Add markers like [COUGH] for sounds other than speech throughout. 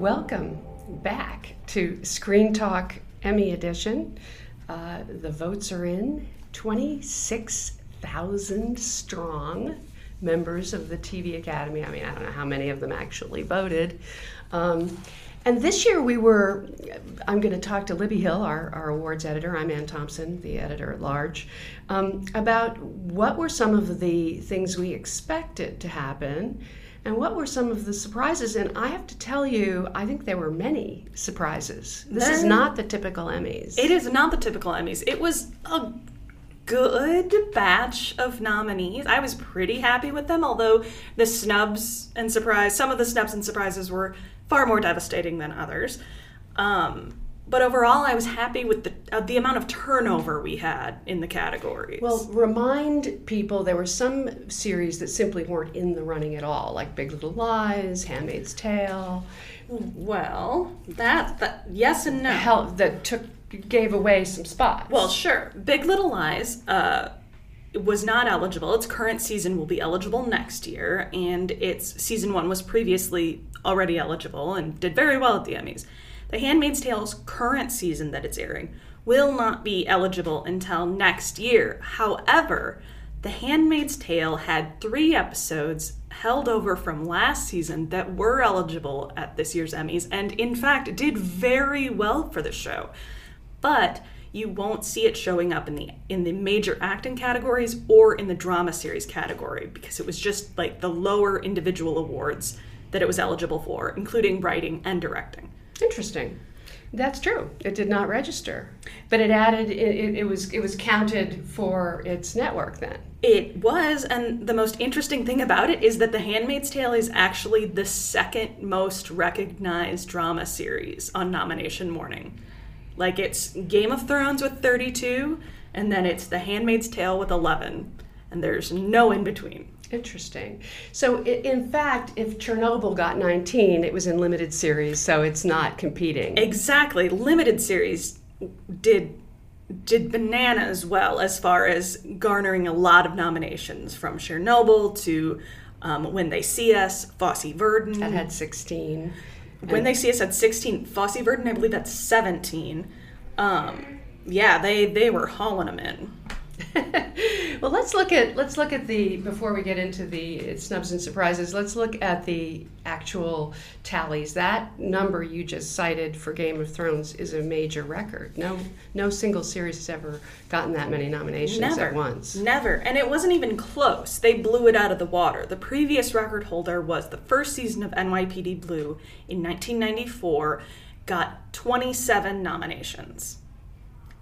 Welcome back to Screen Talk Emmy Edition. Uh, the votes are in 26,000 strong members of the TV Academy. I mean, I don't know how many of them actually voted. Um, and this year we were, I'm going to talk to Libby Hill, our, our awards editor. I'm Anne Thompson, the editor at large, um, about what were some of the things we expected to happen and what were some of the surprises? And I have to tell you, I think there were many surprises. This is not the typical Emmys. It is not the typical Emmys. It was a good batch of nominees. I was pretty happy with them, although the snubs and surprise, some of the snubs and surprises were far more devastating than others. Um, but overall, I was happy with the uh, the amount of turnover we had in the categories. Well, remind people there were some series that simply weren't in the running at all, like Big Little Lies, Handmaid's Tale, well, that, that yes and no. hell, that took gave away some spots. Well, sure. Big Little Lies uh, was not eligible. Its current season will be eligible next year, and its season one was previously already eligible and did very well at the Emmys. The Handmaid's Tale's current season that it's airing will not be eligible until next year. However, The Handmaid's Tale had three episodes held over from last season that were eligible at this year's Emmys, and in fact did very well for the show but you won't see it showing up in the in the major acting categories or in the drama series category because it was just like the lower individual awards that it was eligible for including writing and directing Interesting. That's true. It did not register, but it added. It, it, it was it was counted for its network then. it was and the most interesting thing about it is that the handmaid's tale is actually the second most recognized drama series on nomination morning like it's game of thrones with 32 and then it's the handmaid's tale with 11 and there's no in between Interesting. So, in fact, if Chernobyl got 19, it was in limited series, so it's not competing. Exactly. Limited series did did bananas well as far as garnering a lot of nominations from Chernobyl to um, When They See Us, Fosse Verdon. That had 16. when They See Us at 16, Fosse Verdon, I believe that's 17. Um, yeah, they they were hauling them in. [LAUGHS] well, let's look at let's look at the before we get into the snubs and surprises. Let's look at the actual tallies. That number you just cited for Game of Thrones is a major record. No, no single series has ever gotten that many nominations Never. at once. Never. And it wasn't even close. They blew it out of the water. The previous record holder was the first season of NYPD Blue in 1994, got 27 nominations.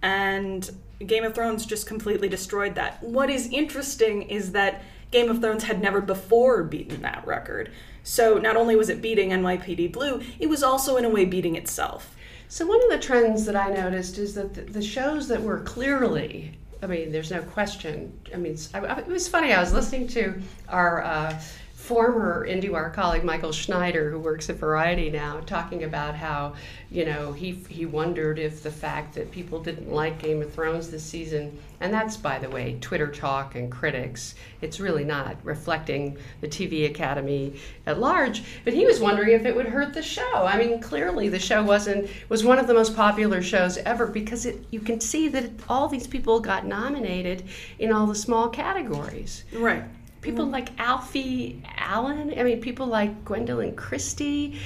And Game of Thrones just completely destroyed that. What is interesting is that Game of Thrones had never before beaten that record. So not only was it beating NYPD Blue, it was also in a way beating itself. So one of the trends that I noticed is that the, shows that were clearly, I mean, there's no question. I mean, I- it was funny. I was listening to our uh, former IndieWire colleague Michael Schneider, who works at Variety now, talking about how you know he he wondered if the fact that people didn't like Game of Thrones this season, and that's by the way Twitter talk and critics. It's really not reflecting the TV Academy at large. But he was wondering if it would hurt the show. I mean, clearly the show wasn't was one of the most popular shows ever because it you can see that all these people got nominated in all the small categories Right. People like Alfie Allen. I mean, people like Gwendoline Christie.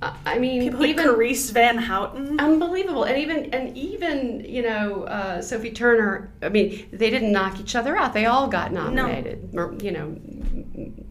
Uh, I mean, People like even Carice Van Houten. unbelievable, and even and even you know uh, Sophie Turner. I mean, they didn't knock each other out. They all got nominated. Or, You know,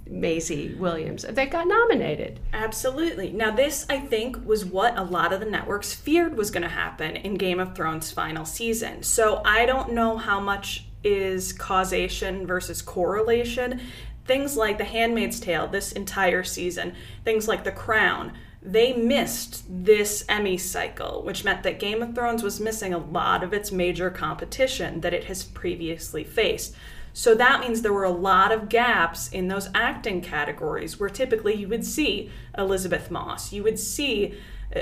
Maisie Williams. They got nominated. Absolutely. Now, this, I think, was what a lot of the networks feared was going to happen in Game of Thrones' final season. So I don't know how much is causation versus correlation. Things like The Handmaid's Tale, this entire season, things like The Crown, they missed this Emmy cycle, which meant that Game of Thrones was missing a lot of its major competition that it has previously faced. So that means there were a lot of gaps in those acting categories where typically you would see Elisabeth Moss, you would see,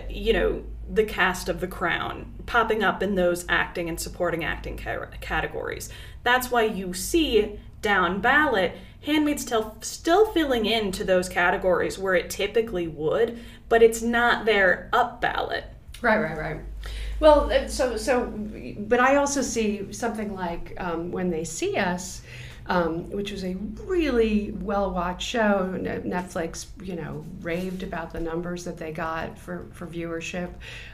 you know, the cast of The Crown popping up in those acting and supporting acting ca- categories. That's why you see down ballot Handmaid's Tale still filling into those categories where it typically would, but it's not there up ballot. Right, right, right. Well, uh, so so, but I also see something like um, when they see us, um, which was a really well watched show. Netflix, you know, raved about the numbers that they got for for viewership.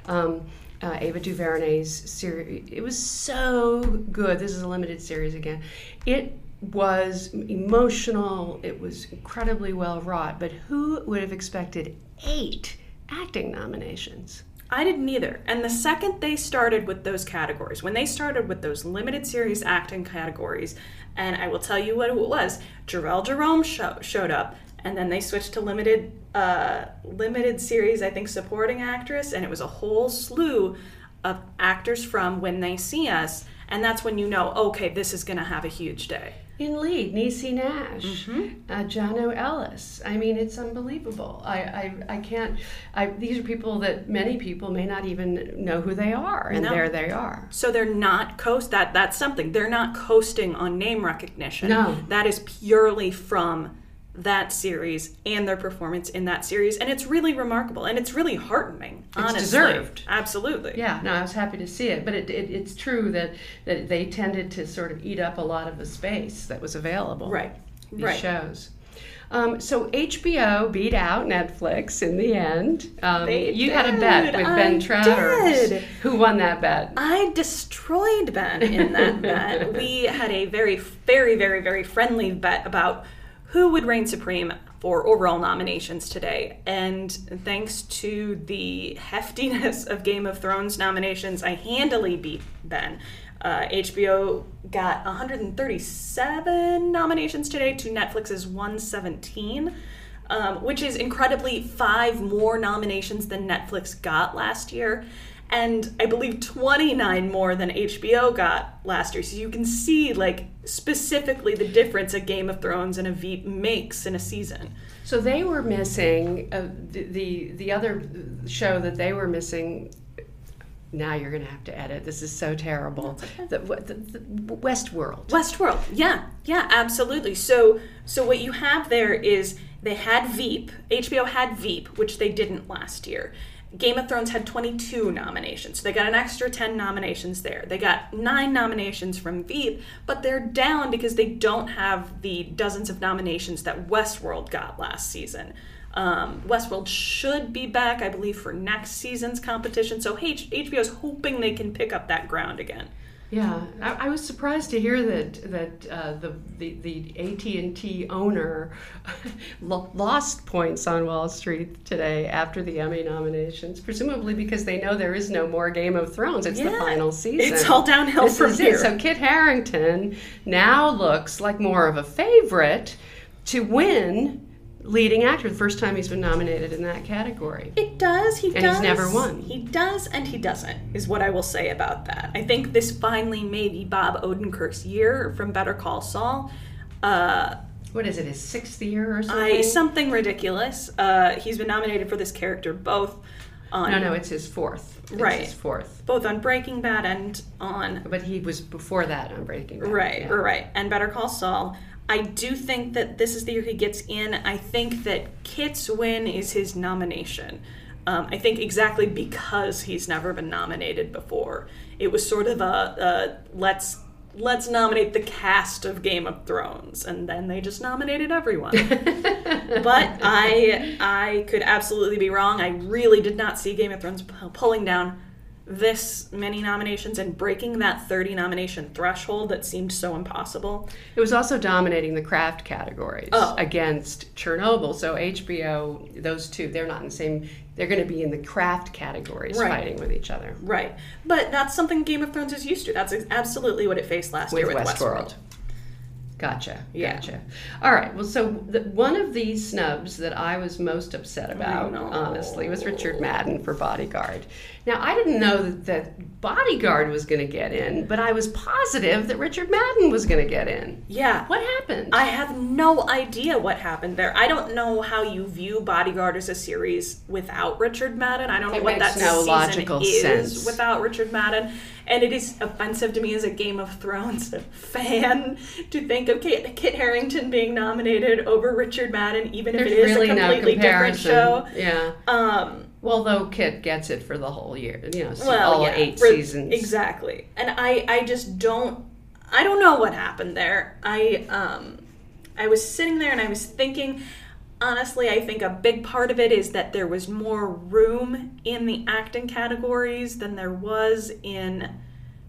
Um, uh, Ava DuVernay's series, it was so good. This is a limited series again. It was emotional. It was incredibly well wrought. But who would have expected eight acting nominations? I didn't either. And the second they started with those categories, when they started with those limited series acting categories, and I will tell you what it was, Jharrel Jerome show, showed up, and then they switched to limited uh, limited series, I think, supporting actress, and it was a whole slew of actors from When They See Us, and that's when you know, okay, this is going to have a huge day. In lead, Niecy Nash, Mm-hmm. uh, Aunjanue Ellis. I mean, it's unbelievable. I, I, I can't. I, these are people that many people may not even know who they are, and No. there they are. So they're not coast that that's something. They're not coasting on name recognition. No. That is purely from that series and their performance in that series and it's really remarkable and it's really heartening honestly deserved. absolutely Yeah, no, I was happy to see it, but it, it, it's true that, that they tended to sort of eat up a lot of the space that was available. Right, These right. shows. Um, so HBO beat out Netflix in the end. Um, you had a bet with I Ben Travers. did. Who won that bet? I destroyed Ben in that [LAUGHS] bet. We had a very, very, very, very friendly bet about who would reign supreme for overall nominations today. And thanks to the heftiness of Game of Thrones nominations, I handily beat Ben. Uh, HBO got 137 nominations today to Netflix's 117 um, which is incredibly five more nominations than Netflix got last year, and I believe 29 more than HBO got last year. So you can see, like, specifically the difference a Game of Thrones and a Veep makes in a season. So they were missing uh, the, the the other show that they were missing. Now you're going to have to edit. This is so terrible. The, the, the Westworld. Westworld, yeah, yeah, absolutely. So, so what you have there is they had Veep. HBO had Veep, which they didn't last year. Game of Thrones had 22 nominations. So they got an extra 10 nominations there. They got nine nominations from Veep, but they're down because they don't have the dozens of nominations that Westworld got last season. Um, Westworld should be back, I believe, for next season's competition. So H- HBO is hoping they can pick up that ground again. Yeah, I, I was surprised to hear that that uh, the the, the AT and T owner [LAUGHS] lost points on Wall Street today after the Emmy nominations, presumably because they know there is no more Game of Thrones. It's the final season. it's all downhill This from here. It. So Kit Harington now looks like more of a favorite to win leading actor. The first time he's been nominated in that category. It does. He And does. he's never won. He does, and he doesn't. Is what I will say about that. I think this finally may be Bob Odenkirk's year from Better Call Saul. Uh, What is it? His sixth year or something? I something ridiculous. Uh, he's been nominated for this character both on no, no, it's his fourth. It's Right. his fourth. both on Breaking Bad and on But he was before that on Breaking Bad. Right, yeah. right, and Better Call Saul. I do think that this is the year he gets in. I think that Kit's win is his nomination. Um, I think exactly because he's never been nominated before. It was sort of a, a let's let's nominate the cast of Game of Thrones, and then they just nominated everyone. [LAUGHS] but I I could absolutely be wrong. I really did not see Game of Thrones pulling down this many nominations and breaking that 30 nomination threshold that seemed so impossible. It was also dominating the craft categories Oh. against Chernobyl. So HBO, those two, they're not in the same. They're going to be in the craft categories, Right. fighting with each other. Right. But that's something Game of Thrones is used to. That's absolutely what it faced last with year with Westworld. Westworld. Gotcha. Yeah. Gotcha. All right. Well, so the, one of these snubs that I was most upset about, honestly, was Richard Madden for Bodyguard. Now, I didn't know that, that Bodyguard was going to get in, but I was positive that Richard Madden was going to get in. Yeah. What happened? I have no idea what happened there. I don't know how you view Bodyguard as a series without Richard Madden. I don't know what that no season logical is sense. without Richard Madden. And it is offensive to me as a Game of Thrones fan to think of Kit, Kit Harington being nominated over Richard Madden, even if it is really a no completely different show. Yeah. Um, Well, though Kit gets it for the whole year, you know, well, all yeah, eight for- seasons. Exactly. And I, I just don't, I don't know what happened there. I, um, I was sitting there and I was thinking, honestly, I think a big part of it is that there was more room in the acting categories than there was in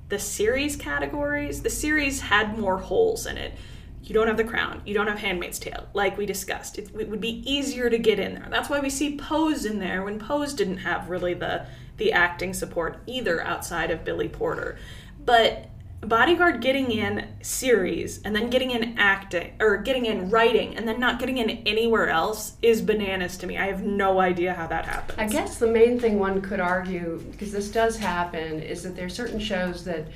the series categories. The series had more holes in it. You don't have The Crown. You don't have Handmaid's Tale, like we discussed. It, it would be easier to get in there. That's why we see Pose in there when Pose didn't have really the the acting support either outside of Billy Porter. But Bodyguard getting in series and then getting in acting or getting in writing and then not getting in anywhere else is bananas to me. I have no idea how that happens. I guess the main thing one could argue, because this does happen, is that there are certain shows that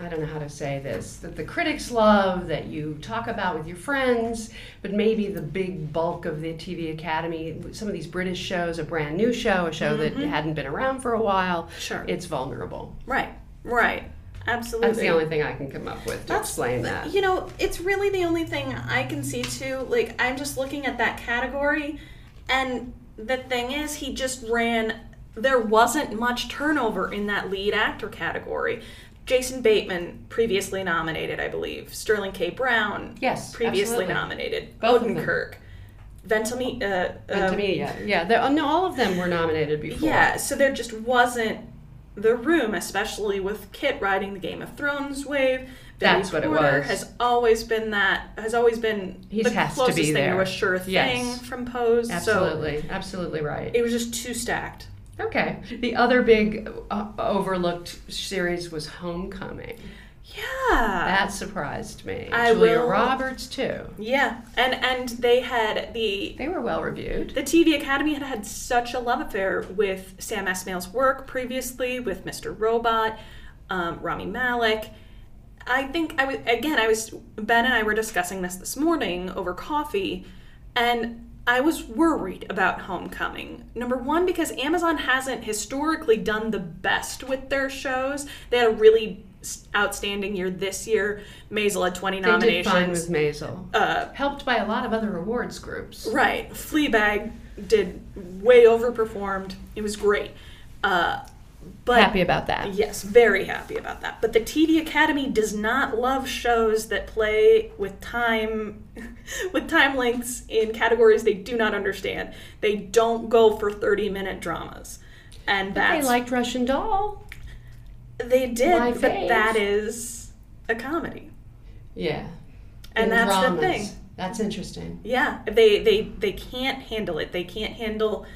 I don't know how to say this that the critics love that you talk about with your friends, but maybe the big bulk of the TV Academy, some of these British shows, a brand new show, a show that hadn't been around for a while, Mm-hmm. Sure. it's vulnerable. Right, right. Absolutely. That's the only thing I can come up with to That's- explain that. You know, it's really the only thing I can see too. Like, I'm just looking at that category, and the thing is, he just ran. There wasn't much turnover in that lead actor category. Jason Bateman, previously nominated, I believe. Sterling K. Brown, Yes, previously absolutely. nominated. Both them. Odenkirk, Ventimiglia. Uh, um, Ventimiglia, yeah, no, all of them were nominated before. yeah, so there just wasn't the room, especially with Kit riding the Game of Thrones wave. That's Billy what it was. Has always been that. Has always been He the has to closest be thing there. to a sure thing Yes. from Pose. absolutely, absolutely right. It was just too stacked. Okay. The other big uh, overlooked series was Homecoming. Yeah. That surprised me. I Julia will- Roberts too. yeah, and and they had the They were well reviewed. The TV Academy had had such a love affair with Sam Esmail's work previously, with Mr. Robot, um, Rami Malek. I think I was again. I was Ben and I were discussing this this morning over coffee, and I was worried about Homecoming. Number one, because Amazon hasn't historically done the best with their shows. They had a really outstanding year this year. Maisel had twenty They did nominations. fine with Maisel. Uh, Helped by a lot of other awards groups. Right. Fleabag did way overperformed. It was great. Uh, but Happy about that. yes, very happy about that. But the TV Academy does not love shows that play with time [LAUGHS] with time lengths in categories they do not understand. They don't go for 30-minute dramas. And They liked Russian Doll. They did, My but fave. that is a comedy. Yeah. And In that's the thing. That's interesting. Yeah, they they they can't handle it. They can't handle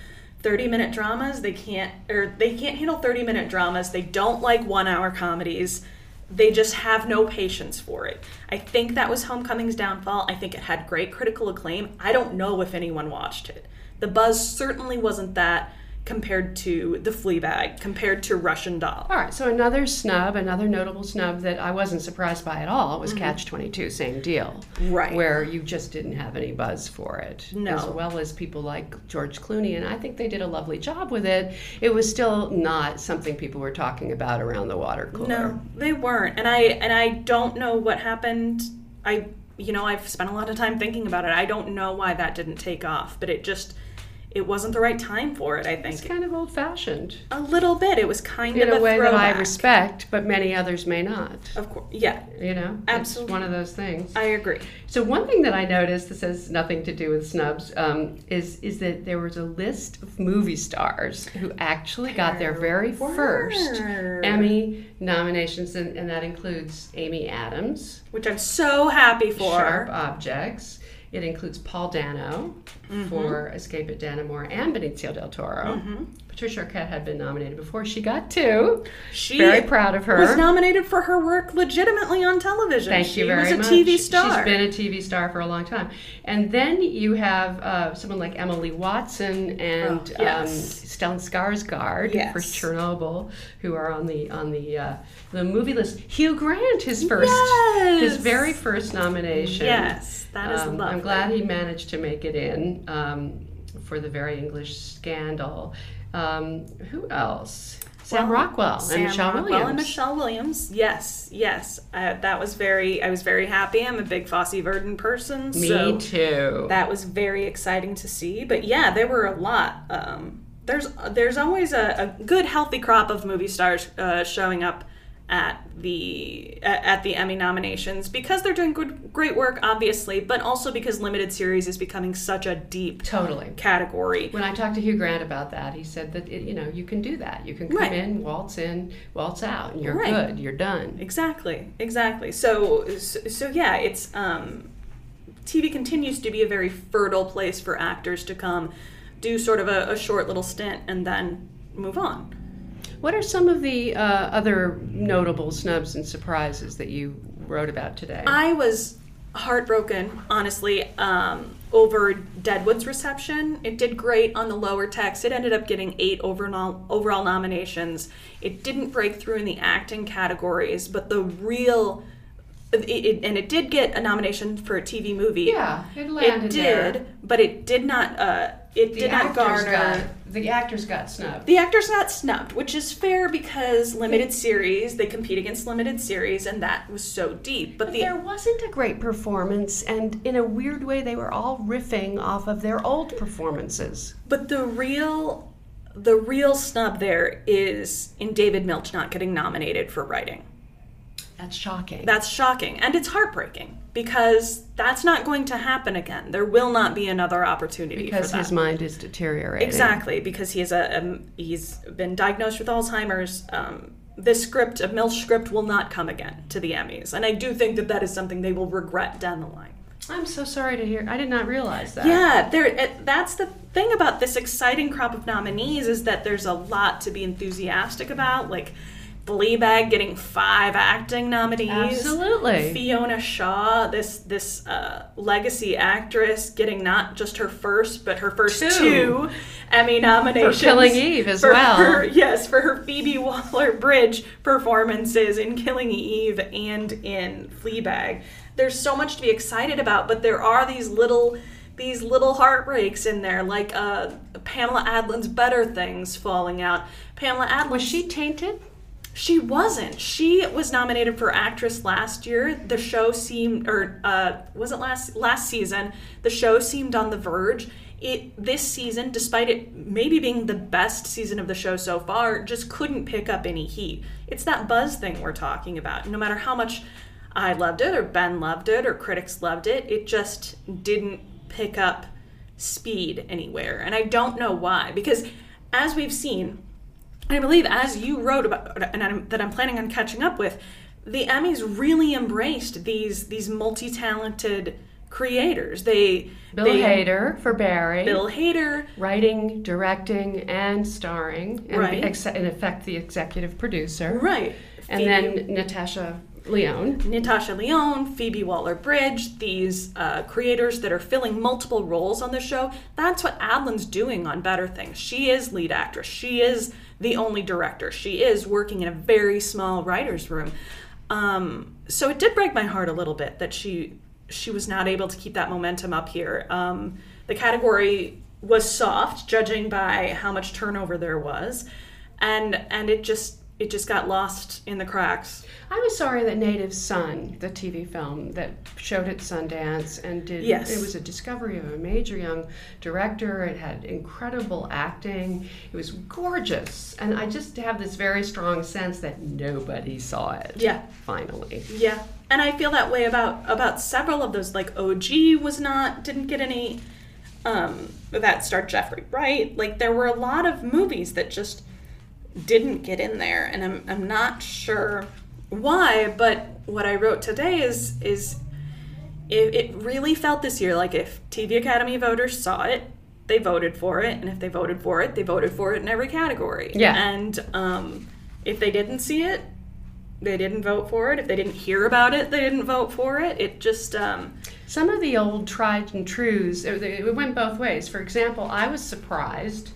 30 minute dramas. They can't or they can't handle 30 minute dramas. They don't like 1 hour comedies. They just have no patience for it. I think that was Homecoming's downfall. I think it had great critical acclaim. I don't know if anyone watched it. The buzz certainly wasn't that compared to The Fleabag, compared to Russian Doll. All right, so another snub, another notable snub that I wasn't surprised by at all was Catch 22, same deal. Mm-hmm. Right. Where you just didn't have any buzz for it. No. As well as people like George Clooney, and I think they did a lovely job with it. It was still not something people were talking about around the water cooler. No, they weren't. And I and I don't know what happened. I you know, I've spent a lot of time thinking about it. I don't know why that didn't take off, but it just it wasn't the right time for it. I think It's kind of old fashioned a little bit. It was kind in of a way that I respect, but many others may not. Of course, yeah, You know, Absolutely. It's one of those things. I agree. So one thing that I noticed, this has nothing to do with snubs, um, is is that there was a list of movie stars who actually got their very first. Emmy nominations, and, and that includes Amy Adams, Which I'm so happy for. Sharp Objects. It includes Paul Dano Mm-hmm. for Escape at Dannemora and Benicio del Toro. Patricia Arquette had been nominated before. She got two. She very proud of her. Was nominated for her work legitimately on television. Thank she you very much. She was a TV star. She's been a TV star for a long time. And then you have uh, someone like Emily Watson and Oh, yes. um, Stellan Skarsgård Yes. for Chernobyl, who are on the on the uh, the movie list. Hugh Grant, his first, his very first nomination. Yes, that is Um, lovely. I'm glad he managed to make it in um, for the Very English Scandal. Um, who else? Sam Well, Rockwell Sam and Michelle Rockwell Williams. and Michelle Williams. Yes, yes. Uh, that was very. I was very happy. I'm a big Fosse Verdon person. Me so too. That was very exciting to see. But yeah, there were a lot. Um, there's there's always a, a good healthy crop of movie stars uh, showing up at the at the Emmy nominations because they're doing good great work, obviously, but also because limited series is becoming such a deep Totally. category. When I talked to Hugh Grant about that, he said that it, you know you can do that. You can come Right. in, waltz in, waltz out, and you're Right. good. You're done. Exactly, exactly. So, so, so yeah, it's um, TV continues to be a very fertile place for actors to come, do sort of a, a short little stint, and then move on. What are some of the uh, other notable snubs and surprises that you wrote about today? I was heartbroken, honestly, um, over Deadwood's reception. It did great on the lower text. It ended up getting eight overall overall nominations. It didn't break through in the acting categories, but the real it, it, and it did get a nomination for a TV movie. Yeah, it landed there. It did, there. but it did not. Uh, it the did not garner. got the actors got snubbed. The actors got snubbed, which is fair because limited series, they compete against limited series, and that was so deep. But, the there wasn't a great performance, and in a weird way, they were all riffing off of their old performances. But the real the real snub there is in David Milch not getting nominated for writing. That's shocking. That's shocking and it's heartbreaking because that's not going to happen again. There will not be another opportunity because for that. his mind is deteriorating. Exactly, because he is a um, he's been diagnosed with Alzheimer's. Um, this script, a Milch script, will not come again to the Emmys, and I do think that that is something they will regret down the line. I'm so sorry to hear. I did not realize that. Yeah, there. It, that's the thing about this exciting crop of nominees is that there's a lot to be enthusiastic about. Like Fleabag getting five acting nominees. Absolutely. Fiona Shaw, this this uh, legacy actress, getting not just her first, but her first Two. two, Emmy nominations For Killing Eve as well. her- yes, for her Phoebe Waller-Bridge performances in Killing Eve and in Fleabag. There's so much to be excited about, but there are these little these little heartbreaks in there, like uh, Pamela Adlon's Better Things falling out. Pamela Adlon Was she tainted? She wasn't. She was nominated for actress last year. The show seemed, or uh, was it last last season? The show seemed on the verge. It this season, despite it maybe being the best season of the show so far, just couldn't pick up any heat. It's that buzz thing we're talking about. No matter how much I loved it, or Ben loved it, or critics loved it, it just didn't pick up speed anywhere. And I don't know why. Because as we've seen, I believe, as you wrote about, and I'm, that I'm planning on catching up with, the Emmys really embraced these these multi-talented creators. They Bill they, Hader for Barry. Bill Hader, writing, directing, and starring, and Right. ex- in effect the executive producer. right? And Phoebe- then Natasha Lyonne. Natasha Lyonne, Phoebe Waller Bridge, these uh, creators that are filling multiple roles on the show. That's what Adlon's doing on Better Things. She is lead actress. She is the only director. She is working in a very small writer's room. Um, so it did break my heart a little bit that she she was not able to keep that momentum up here. Um, the category was soft, judging by how much turnover there was, and and it just it just got lost in the cracks. I was sorry that Native Son, the TV film that showed at Sundance and did Yes. it was a discovery of a major young director. It had incredible acting. It was gorgeous. And I just have this very strong sense that nobody saw it. Yeah. Finally. Yeah, and I feel that way about about several of those. Like OG was not didn't get any um, that starred Jeffrey Wright. Like there were a lot of movies that just didn't get in there, and I'm I'm not sure why. But what I wrote today is is it, it really felt this year like if TV Academy voters saw it, they voted for it, and if they voted for it, they voted for it in every category. Yeah. and um, if they didn't see it, they didn't vote for it. If they didn't hear about it, they didn't vote for it. It just um, Some of the old tried and trues, it, it went both ways. For example, I was surprised.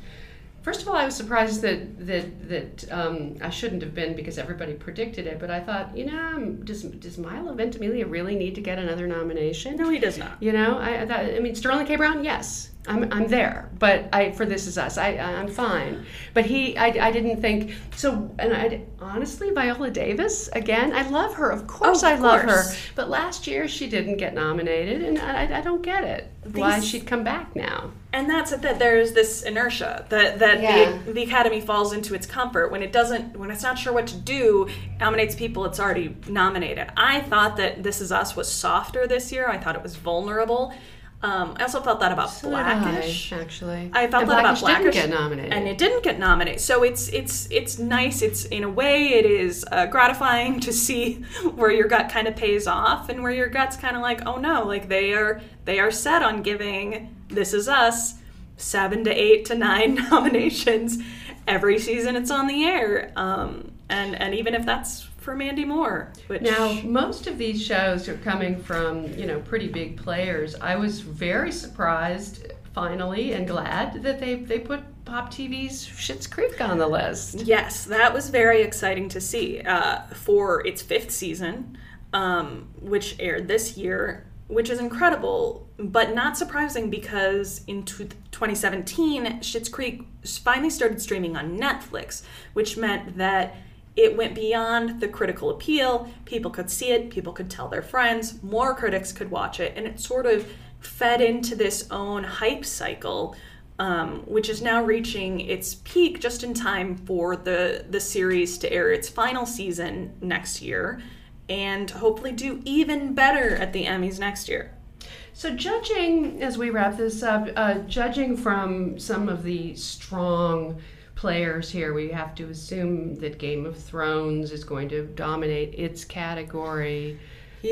First of all, I was surprised that that that um, I shouldn't have been because everybody predicted it. But I thought, you know, um, does does Milo Ventimiglia really need to get another nomination? no, he does not. You know, I I, thought, I mean Sterling K. Brown, yes, I'm I'm there, but I for This Is Us, I I'm fine. But he, I, I didn't think so. And I honestly, Viola Davis again, I love her. Of course, Oh, I of love her. But last year she didn't get nominated, and I, I- I don't get it. Why she'd come back now? And that's it. That there's this inertia that that Yeah. the, the academy falls into its comfort when it doesn't when it's not sure what to do. Nominates people it's already nominated. I thought that This Is Us was softer this year. I thought it was vulnerable. Um, I also felt that about So Blackish. I, actually. I felt And that about Blackish Blackish didn't get nominated. and it didn't get nominated. So it's it's it's nice. It's in a way it is uh, gratifying to see [LAUGHS] where your gut kind of pays off and where your gut's kind of like, oh no, like they are they are set on giving This Is Us seven to eight to nine [LAUGHS] nominations every season it's on the air. Um, and and even if that's for Mandy Moore, which Now, most of these shows are coming from, you know, pretty big players. I was very surprised, finally, and glad that they, they put Pop TV's Schitt's Creek on the list. Yes, that was very exciting to see uh, for its fifth season, um, which aired this year, which is incredible, but not surprising because in tw 2017, Schitt's Creek finally started streaming on Netflix, which meant that it went beyond the critical appeal. People could see it, people could tell their friends, more critics could watch it, and it sort of fed into this own hype cycle um, which is now reaching its peak just in time for the the series to air its final season next year, and hopefully do even better at the Emmys next year. So, judging, as we wrap this up, uh, judging from some of the strong players here, we have to assume that Game of Thrones is going to dominate its category.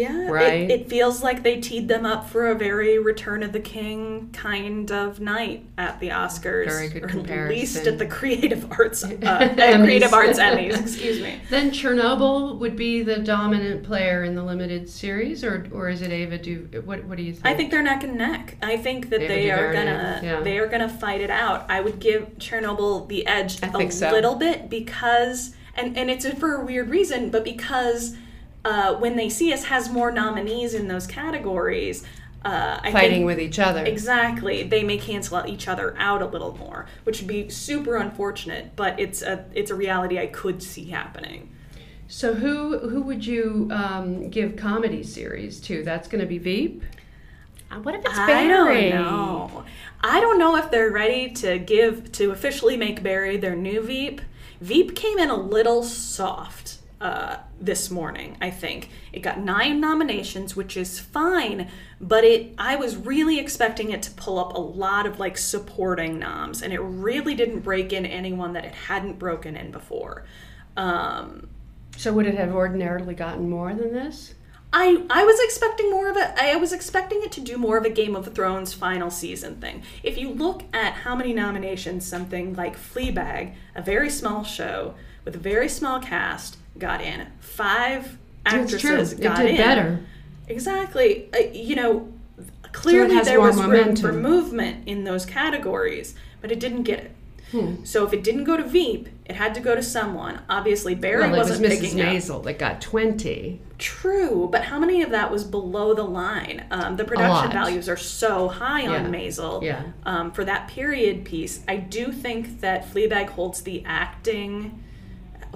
Yeah, Right. It, it feels like they teed them up for a very Return of the King kind of night at the Oscars, Very good or comparison. at least at the Creative Arts uh, [LAUGHS] Emmys. Creative Arts Emmys. Excuse me. Then Chernobyl would be the dominant player in the limited series, or or is it Ava? Do what? What do you think? I think they're neck and neck. I think that They they, be are gonna yeah. they are gonna fight it out. I would give Chernobyl the edge I a so. little bit because and and it's for a weird reason, but because uh, when they see us has more nominees in those categories. Uh, I fighting think, with each other. exactly they may cancel each other out a little more, which would be super unfortunate. But it's a it's a reality I could see happening. So who who would you um, give comedy series to? That's going to be Veep. Uh, What if it's Barry? I don't know. I don't know if they're ready to give to officially make Barry their new Veep. Veep came in a little soft uh, this morning. I think it got nine nominations, which is fine, but it I was really expecting it to pull up a lot of like supporting noms, and it really didn't break in anyone that it hadn't broken in before. Um, So would it have ordinarily gotten more than this? I I was expecting more of a I was expecting it to do more of a Game of Thrones final season thing. If you look at how many nominations something like Fleabag, a very small show with a very small cast, got in, five actresses It got did in. better. Exactly. Uh, you know, clearly has there was room for movement in those categories, but it didn't get it. Hmm. So if it didn't go to Veep, it had to go to someone. Obviously, Barry Well, it was wasn't Mrs. picking up. Maisel that got twenty. True, but how many of that was below the line? Um, the production values are so high Yeah. on Maisel. Yeah. Um, for that period piece, I do think that Fleabag holds the acting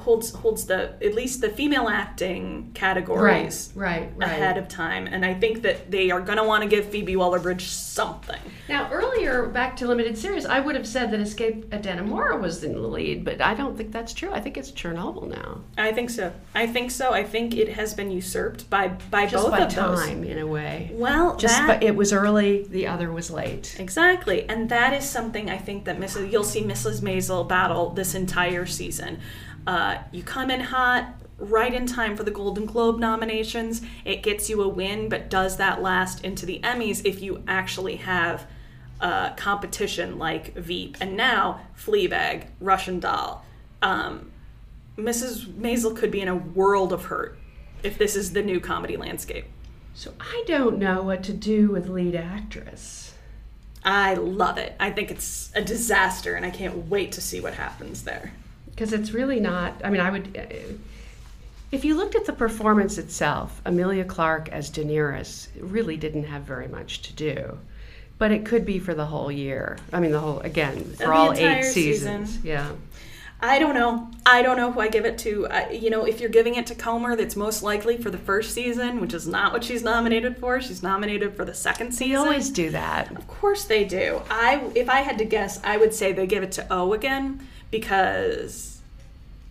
holds holds the at least the female acting categories Right, right, right. ahead of time, and I think that they are going to want to give Phoebe Waller-Bridge something. Now, earlier, back to limited series, I would have said that Escape at Dannemora was in the lead, but I don't think that's true. I think it's Chernobyl now. I think so. I think so. I think it has been usurped by by Just both by of those. time, in a way. Well, Just that, but it was early, the other was late. Exactly, and that is something I think that Mrs. You'll see Mrs. Maisel battle this entire season. Uh, you come in hot, right in time for the Golden Globe nominations. It gets you a win, but does that last into the Emmys if you actually have uh, competition like Veep and now Fleabag, Russian Doll? Um, Mrs. Maisel could be in a world of hurt if this is the new comedy landscape. So I don't know what to do with lead actress. I love it. I think it's a disaster, and I can't wait to see what happens there. Because it's really not. I mean, I would. If you looked at the performance itself, Emilia Clarke as Daenerys really didn't have very much to do, but it could be for the whole year. I mean, the whole again for The all eight seasons. season. Yeah. I don't know. I don't know who I give it to. I, you know, if you're giving it to Comer, that's most likely for the first season, which is not what she's nominated for. She's nominated for the second season. They always do that. Of course they do. I, if I had to guess, I would say they give it to O again because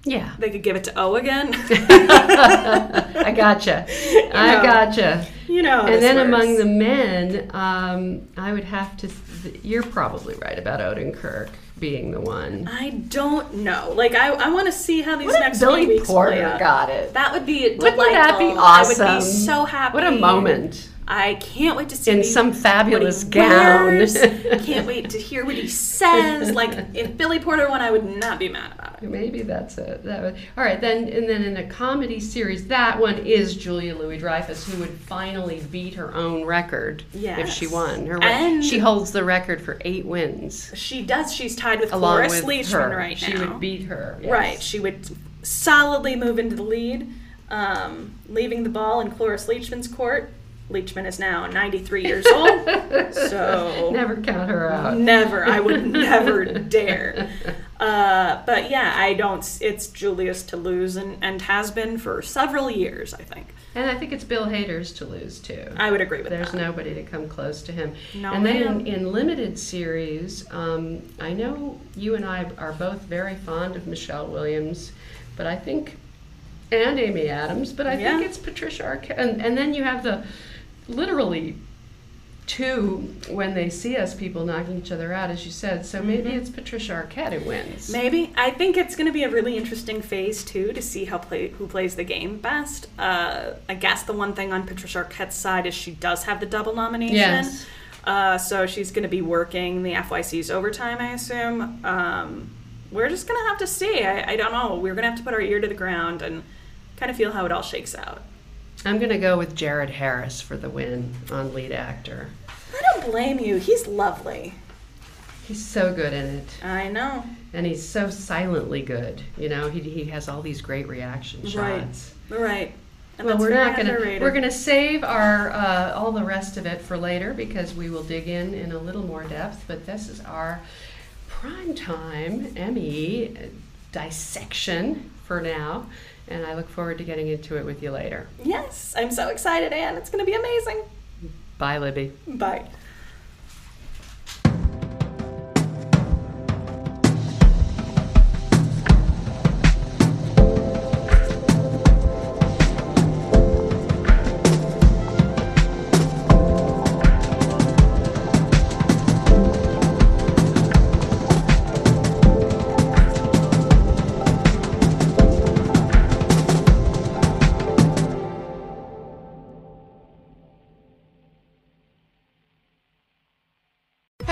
Yeah. they could give it to O again. [LAUGHS] I gotcha. [LAUGHS] I know. gotcha. you know. And then works. among the men, um, I would have to. Th- you're probably right about Odenkirk being the one. I don't know. Like I, I want to see how these What next Billy weeks Porter play out. got it? That would be delightful. Wouldn't that be I would awesome? be so happy. What a moment. I can't wait to see In some fabulous gown. [LAUGHS] can't wait to hear what he says. [LAUGHS] Like if Billy Porter won, I would not be mad about it. Maybe that's it. That would, all right, then and then in a comedy series, that one is Julia Louis Dreyfus, who would finally beat her own record if she won. Her And- she holds the record for eight wins, She does. She's tied with along Cloris Leachman right she now. She would beat her. yes. Right. She would solidly move into the lead, um, leaving the ball in Cloris Leachman's court. Leachman is now 93 years old, [LAUGHS] so Never count her out. Never. I would never [LAUGHS] dare. Uh, but yeah, I don't. It's Julia's to lose and, and has been for several years, I think. And I think it's Bill Hader's to lose too. I would agree with There's that. There's nobody to come close to him. No, and then in, in limited series, um, I know you and I are both very fond of Michelle Williams, but I think, and Amy Adams, but I Yeah. think it's Patricia Arquette. And, and then you have the literally two when they see us people knocking each other out, as you said. So maybe Mm-hmm. it's Patricia Arquette who wins. Maybe. I think it's going to be a really interesting phase too to see how play who plays the game best. Uh, I guess the one thing on Patricia Arquette's side is she does have the double nomination. Yes. Uh, so she's going to be working the FYC's overtime, I assume. Um, we're just going to have to see. I, I don't know. We're going to have to put our ear to the ground and kind of feel how it all shakes out. I'm going to go with Jared Harris for the win on lead actor. I don't blame you. He's lovely. He's so good in it. I know. And he's so silently good. You know, he, he has all these great reaction Right. shots. Right. And Well, we're not gonna we're gonna save our uh, all the rest of it for later because we will dig in in a little more depth. But this is our primetime Emmy dissection for now, and I look forward to getting into it with you later. Yes, I'm so excited, Anne. It's going to be amazing. Bye, Libby. Bye.